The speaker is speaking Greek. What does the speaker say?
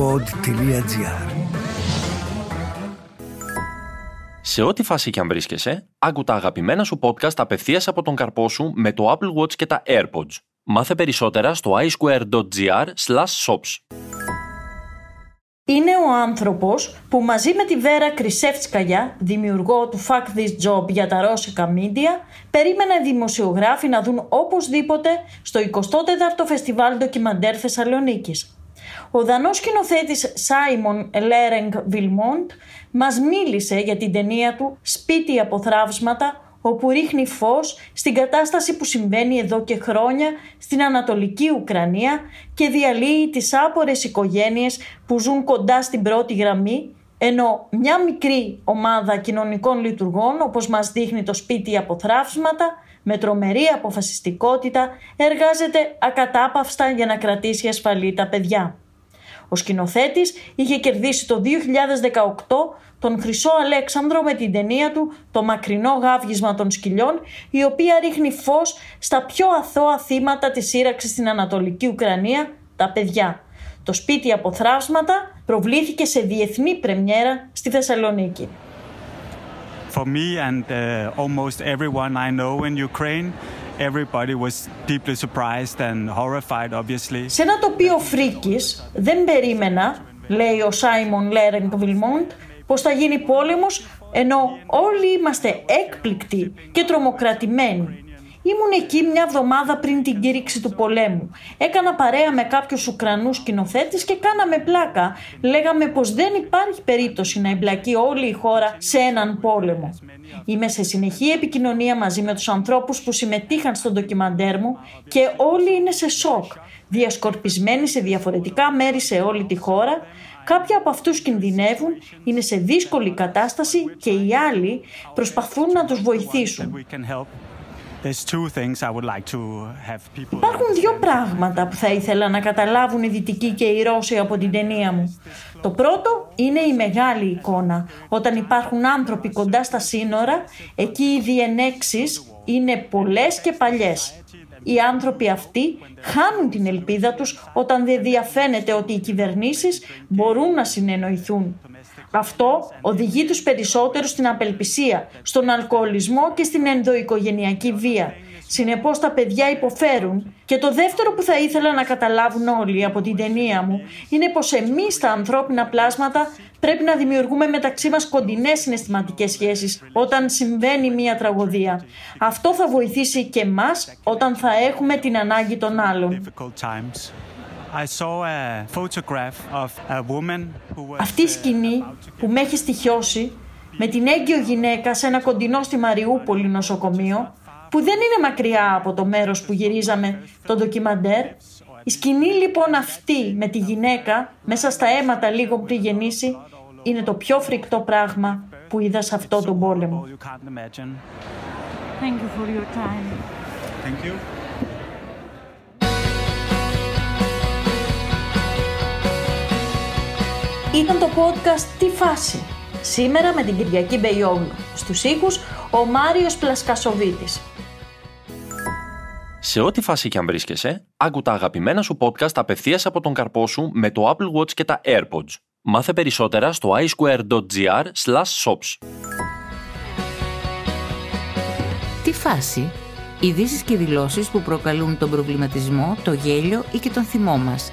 pod.gr Σε ό,τι φάση και αν βρίσκεσαι, άκου τα αγαπημένα σου podcast απευθείας από τον καρπό σου με το Apple Watch και τα AirPods. Μάθε περισσότερα στο iSquare.gr shops. Είναι ο άνθρωπος που μαζί με τη Βέρα Κρυσεύτσκαγια, δημιουργό του Fuck This Job για τα ρώσικα μίντια, περίμενε δημοσιογράφοι να δουν οπωσδήποτε στο 24ο Φεστιβάλ Ντοκιμαντέρ Θεσσαλονίκης. Ο δανός σκηνοθέτης Σάιμον Λέρενγκ Βιλμόντ μας μίλησε για την ταινία του «Σπίτι από θράψματα» όπου ρίχνει φως στην κατάσταση που συμβαίνει εδώ και χρόνια στην Ανατολική Ουκρανία και διαλύει τις άπορες οικογένειες που ζουν κοντά στην πρώτη γραμμή ενώ μια μικρή ομάδα κοινωνικών λειτουργών όπως μας δείχνει το σπίτι από θράψματα με τρομερή αποφασιστικότητα εργάζεται ακατάπαυστα για να κρατήσει ασφαλή τα παιδιά. Ο σκηνοθέτης είχε κερδίσει το 2018 τον Χρυσό Αλέξανδρο με την ταινία του «Το μακρινό γάβγισμα των σκυλιών», η οποία ρίχνει φως στα πιο αθώα θύματα της σύραξης στην Ανατολική Ουκρανία, τα παιδιά. Το σπίτι από θράψματα προβλήθηκε σε διεθνή πρεμιέρα στη Θεσσαλονίκη. For me and uh, almost everyone I know in Ukraine, everybody was deeply surprised and horrified, obviously. Σε ένα τοπίο φρίκης δεν περίμενα, λέει ο Σάιμον Λέρενγκ Βιλμόντ, πως θα γίνει πόλεμος ενώ όλοι είμαστε έκπληκτοι και τρομοκρατημένοι. Ήμουν εκεί μια εβδομάδα πριν την κήρυξη του πολέμου. Έκανα παρέα με κάποιους Ουκρανούς σκηνοθέτες και κάναμε πλάκα. Λέγαμε πως δεν υπάρχει περίπτωση να εμπλακεί όλη η χώρα σε έναν πόλεμο. Είμαι σε συνεχή επικοινωνία μαζί με τους ανθρώπους που συμμετείχαν στο ντοκιμαντέρ μου και όλοι είναι σε σοκ, διασκορπισμένοι σε διαφορετικά μέρη σε όλη τη χώρα Κάποιοι από αυτούς κινδυνεύουν, είναι σε δύσκολη κατάσταση και οι άλλοι προσπαθούν να τους βοηθήσουν. Υπάρχουν δύο πράγματα που θα ήθελα να καταλάβουν οι Δυτικοί και οι Ρώσοι από την ταινία μου. Το πρώτο είναι η μεγάλη εικόνα. Όταν υπάρχουν άνθρωποι κοντά στα σύνορα, εκεί οι διενέξεις είναι πολλές και παλιές οι άνθρωποι αυτοί χάνουν την ελπίδα τους όταν δεν διαφαίνεται ότι οι κυβερνήσεις μπορούν να συνεννοηθούν. Αυτό οδηγεί τους περισσότερους στην απελπισία, στον αλκοολισμό και στην ενδοοικογενειακή βία. Συνεπώς τα παιδιά υποφέρουν και το δεύτερο που θα ήθελα να καταλάβουν όλοι από την ταινία μου είναι πως εμείς τα ανθρώπινα πλάσματα πρέπει να δημιουργούμε μεταξύ μας κοντινές συναισθηματικές σχέσεις όταν συμβαίνει μια τραγωδία. Αυτό θα βοηθήσει και μας όταν θα έχουμε την ανάγκη των άλλων. Αυτή η σκηνή που με έχει στοιχειώσει με την έγκυο γυναίκα σε ένα κοντινό στη Μαριούπολη νοσοκομείο που δεν είναι μακριά από το μέρος που γυρίζαμε το ντοκιμαντέρ. Η σκηνή λοιπόν αυτή με τη γυναίκα μέσα στα αίματα λίγο πριν γεννήσει είναι το πιο φρικτό πράγμα που είδα σε αυτό τον πόλεμο. Thank you for your time. Thank you. Ήταν το podcast «Τι φάση» σήμερα με την Κυριακή Μπεϊόγλου. Στους ήχους ο Μάριος Πλασκασοβίτης. Σε ό,τι φάση και αν βρίσκεσαι, άκου τα αγαπημένα σου podcast απευθείας από τον καρπό σου με το Apple Watch και τα AirPods. Μάθε περισσότερα στο iSquare.gr shops. Τι φάση, ειδήσεις και δηλώσεις που προκαλούν τον προβληματισμό, το γέλιο ή και τον θυμό μας.